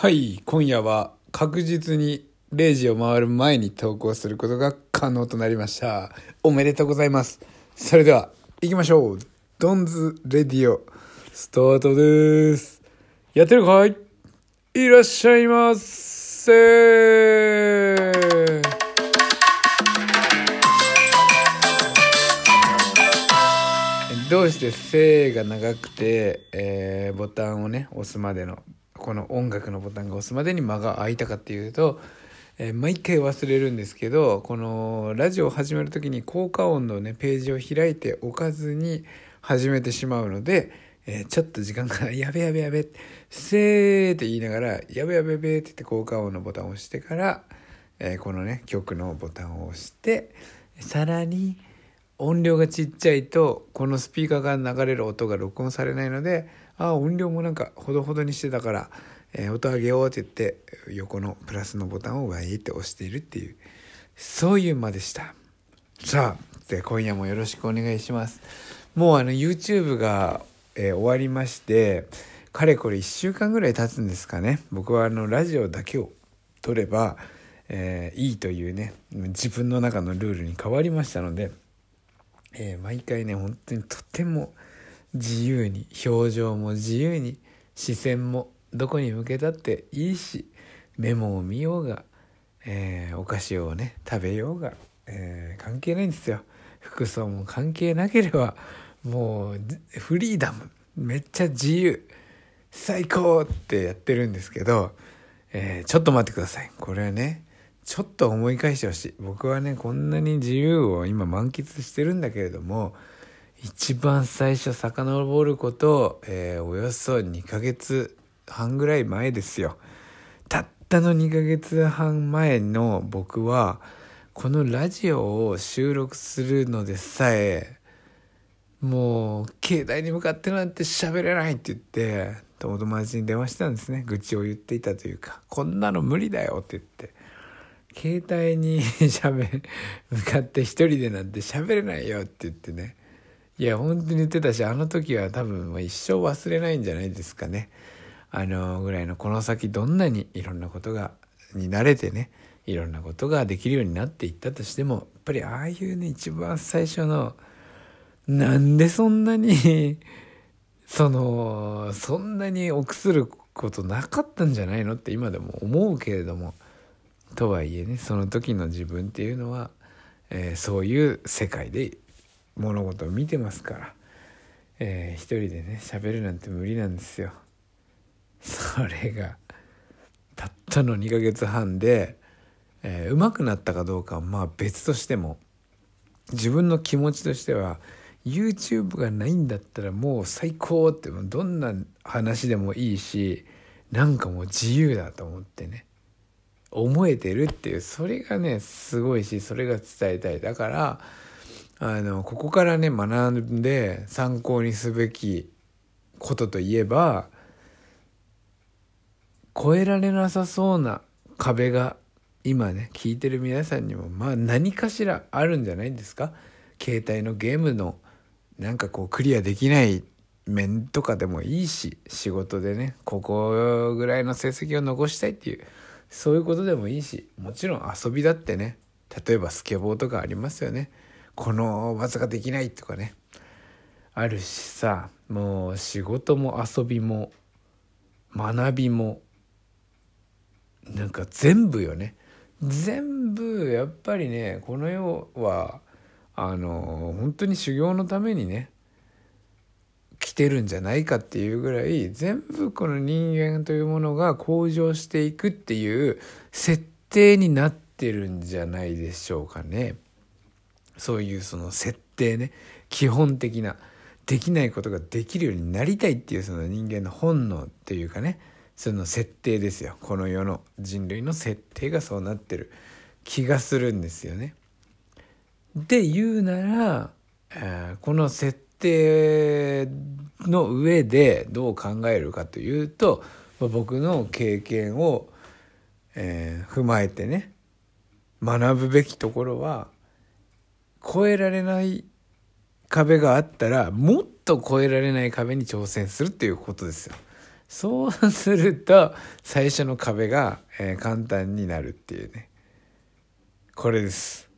はい、今夜は確実に0時を回る前に投稿することが可能となりました。おめでとうございます。それでは、行きましょう。ドンズレディオ、スタートです。やってるかい？いらっしゃいませどうして「せ」が長くて、えーボタンをね押すまでのこの音楽のボタンが押すまでに間が空いたかっていうと、えー毎回忘れるんですけどこのラジオを始める時に効果音のねページを開いておかずに始めてしまうので、えーちょっと時間が「やべやべやべ」「せー」って言いながら「やべやべやべ」って言って効果音のボタンを押してから、えーこのね曲のボタンを押してさらに「音量がちっちゃいとこのスピーカーが流れる音が録音されないのであ音量もなんかほどほどにしてたから、えー音上げようって言って横のプラスのボタンをワイって押しているっていうそういう間でした。さあで今夜もよろしくお願いします。もうあの YouTube が、えー終わりましてかれこれ1週間ぐらい経つんですかね。僕はあのラジオだけを撮れば、えーいいというね自分の中のルールに変わりましたのでえー毎回ね本当にとても自由に表情も自由に視線もどこに向けたっていいしメモを見ようが、えーお菓子をね食べようが、えー関係ないんですよ。服装も関係なければもうフリーダムめっちゃ自由最高ってやってるんですけど、えーちょっと待ってください。これはねちょっと思い返してほしい。僕はねこんなに自由を今満喫してるんだけれども一番最初遡ること、えーおよそ2ヶ月半ぐらい前ですよ。たったの2ヶ月半前の僕はこのラジオを収録するのでさえもう携帯に向かってなんて喋れないって言って友達に電話したんですね。愚痴を言っていたというかこんなの無理だよって言って携帯に 喋向かって一人でなんて喋れないよって言ってね。いや本当に言ってたしあの時は多分もう一生忘れないんじゃないですかね。あのぐらいのこの先どんなにいろんなことがに慣れてねいろんなことができるようになっていったとしてもやっぱりああいうね一番最初のなんでそんなに そのそんなに臆することなかったんじゃないのって今でも思うけれどもとはいえねその時の自分っていうのは、えーそういう世界で物事を見てますから、えー一人でね喋るなんて無理なんですよ。それがたったの2ヶ月半で、えー上手くなったかどうかはまあ別としても自分の気持ちとしては YouTube がないんだったらもう最高ってどんな話でもいいしなんかもう自由だと思ってね思えてるっていうそれがねすごいしそれが伝えたいだからあのここからね学んで参考にすべきことといえば越えられなさそうな壁が今ね聞いてる皆さんにもまあ何かしらあるんじゃないんですか？携帯のゲームのなんかこうクリアできない面とかでもいいし仕事でねここぐらいの成績を残したいっていうそういうことでもいいしもちろん遊びだってね例えばスケボーとかありますよね。この技ができないとかねあるしさもう仕事も遊びも学びもなんか全部よね全部やっぱりねこの世はあの本当に修行のためにね来てるんじゃないかっていうぐらい全部この人間というものが向上していくっていう設定になってるんじゃないでしょうかね。そういうその設定ね基本的なできないことができるようになりたいっていうその人間の本能っていうかねその設定ですよこの世の人類の設定がそうなってる気がするんですよね。で言うなら、えーこの設定の上でどう考えるかというと僕の経験を、えー踏まえてね学ぶべきところは越えられない壁があったらもっと越えられない壁に挑戦するっていうことですよ。そうすると最初の壁が、えー、簡単になるっていうね。これです。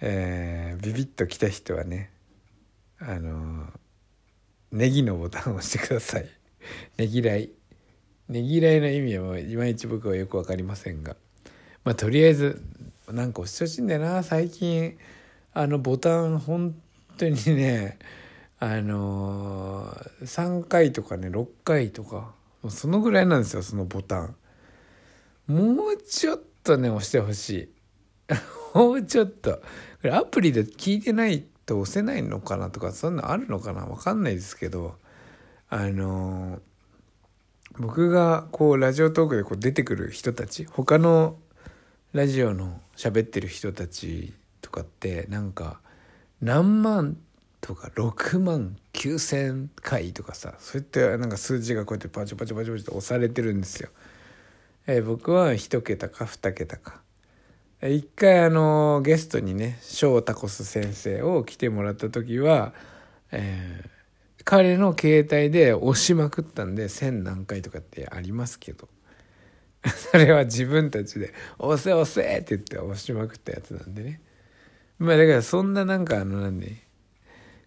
えー、ビビッと来た人はねあのネギのボタンを押してください。ねぎらい。ねぎらいの意味はいまいち僕はよく分かりませんが。まあとりあえずなんか押してほしいんだよな最近。あのボタン本当にねあのー、3回とかね6回とかもうそのぐらいなんですよそのボタン。もうちょっとね押してほしい。もうちょっと。これアプリで聞いてないと押せないのかなとかそんなあるのかな分かんないですけどあのー、僕がこうラジオトークでこう出てくる人たち他のラジオの喋ってる人たちとかってなんか何万とか6万9,000回とかさそういったなんか数字がこうやってパチパチパチパチと押されてるんですよ。えー、僕は1桁か2桁か。一回あのゲストにね翔タコス先生を来てもらった時は、えー、彼の携帯で押しまくったんで1,000何回とかってありますけど それは自分たちで「押せ押せ!」って言って押しまくったやつなんでねまあだからそんななんかあのなんで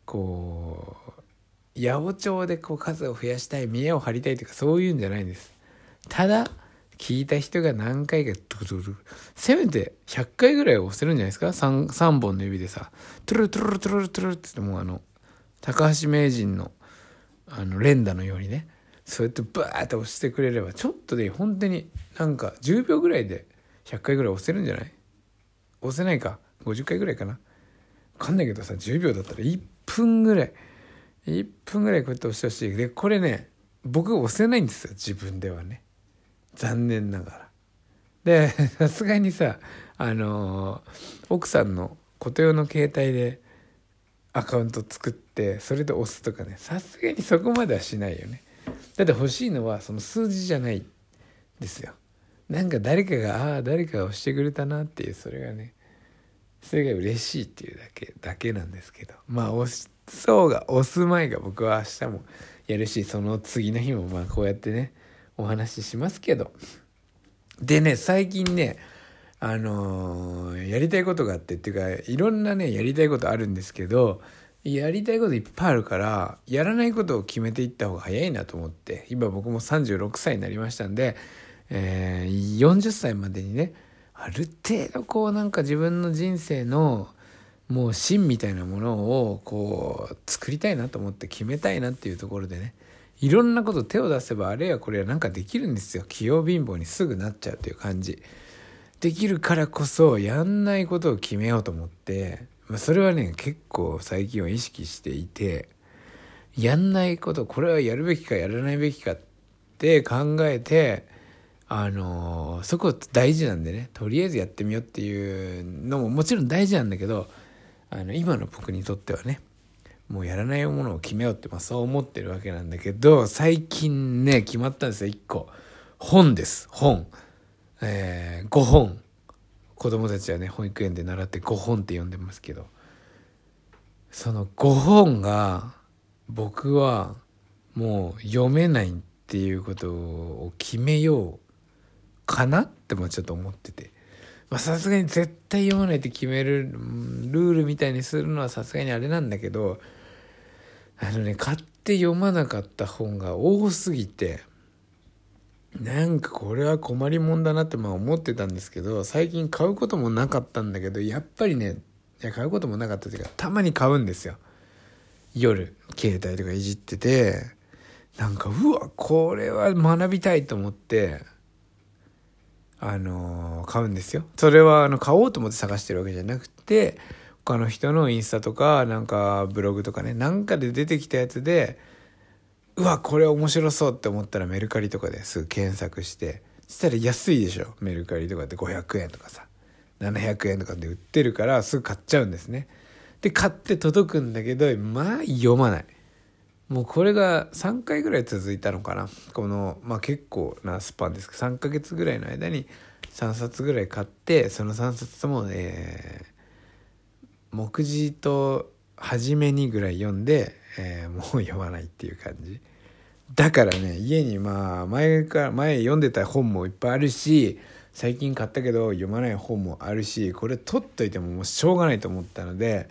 こう八百長でこう数を増やしたい見栄を張りたいとかそういうんじゃないんです。ただ聞いた人が何回かドゥルルせめて100回ぐらい押せるんじゃないですか？3, 3本の指でさ。トゥルトゥルトゥルトゥルってってもうあの高橋名人のあの連打のようにねそうやってバーって押してくれればちょっとで本当になんか10秒ぐらいで100回ぐらい押せるんじゃない押せないか50回ぐらいかな。分かんないけどさ10秒だったら1分ぐらい。1分ぐらいこうやって押してほし。いでこれね僕押せないんですよ自分ではね。残念ながら。で さすがにさあのー、奥さんの固定の携帯でアカウント作ってそれで押すとかねさすがにそこまではしないよね。だって欲しいのはその数字じゃないですよ。なんか誰かがああ誰かが押してくれたなっていうそれがね。それが嬉しいっていうだけだけなんですけど。まあ押そうが押す前が僕は明日もやるしその次の日もまあこうやってねお話ししますけど。でね最近ねあのー、やりたいことがあってっていうかいろんなねやりたいことあるんですけどやりたいこといっぱいあるからやらないことを決めていった方が早いなと思って。今僕も36歳になりましたんで、えー、40歳までにねある程度こうなんか自分の人生のもう芯みたいなものをこう作りたいなと思って決めたいなっていうところでね。いろんなこと手を出せばあれやこれやなんかできるんですよ。器用貧乏にすぐなっちゃうという感じ。できるからこそやんないことを決めようと思って、まあ、それはね結構最近は意識していて。やんないことこれはやるべきかやらないべきかって考えてあのそこ大事なんでね。とりあえずやってみようっていうのももちろん大事なんだけどあの今の僕にとってはねもうやらないものを決めようって、まあ、そう思ってるわけなんだけど最近ね決まったんですよ。1個。本です。本。えー、5本。子供たちはね保育園で習って5本って呼んでますけど。その5本が僕はもう読めないっていうことを決めようかなってもちょっと思ってて。まさすがに絶対読まないって決めるルールみたいにするのはさすがにあれなんだけどあのね買って読まなかった本が多すぎてなんかこれは困りもんだなってまあ思ってたんですけど最近買うこともなかったんだけどやっぱりねいや買うこともなかったというかたまに買うんですよ夜携帯とかいじっててなんかうわこれは学びたいと思ってあの買うんですよ。それはあの買おうと思って探してるわけじゃなくて他の人のインスタとかなんかブログとかねなんかで出てきたやつでうわこれ面白そうって思ったらメルカリとかですぐ検索してしたら安いでしょ。メルカリとかで500円とかさ700円とかで売ってるからすぐ買っちゃうんですね。で買って届くんだけどまあ読まない。もうこれが3回ぐらい続いたのかな。このまあ結構なスパンですけど3ヶ月ぐらいの間に3冊ぐらい買ってその3冊ともえー、目次と初めにぐらい読んで、えー、もう読まないっていう感じ。だからね家にまあ前から前読んでた本もいっぱいあるし最近買ったけど読まない本もあるしこれ取っといてももうしょうがないと思ったので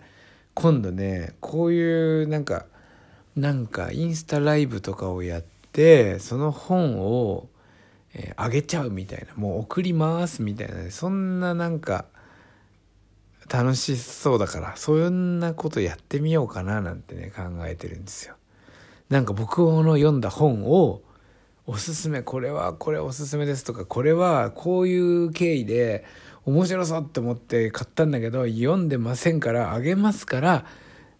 今度ねこういうなんかなんかインスタライブとかをやってその本を、えー、あげちゃうみたいなもう送りますみたいな、そんななんか楽しそうだからそんなことやってみようかななんてね考えてるんですよ。なんか僕の読んだ本をおすすめこれはこれおすすめですとかこれはこういう経緯で面白そうって思って買ったんだけど読んでませんからあげますから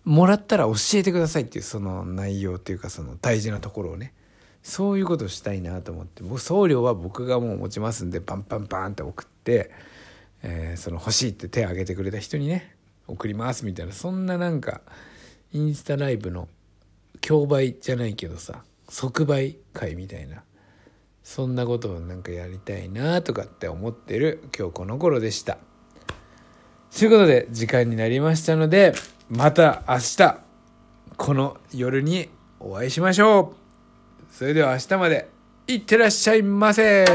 もらったら教えてくださいっていうその内容っていうかその大事なところをね。そういうことをしたいなと思って。僕送料は僕がもう持ちますんでパンパンパンって送って、えー、その欲しいって手を挙げてくれた人にね送りますみたいな。そんななんかインスタライブの競売じゃないけどさ即売会みたいな。そんなことをなんかやりたいなとかって思ってる今日この頃でした。ということで時間になりましたのでまた明日この夜にお会いしましょう。それでは明日までいってらっしゃいませ。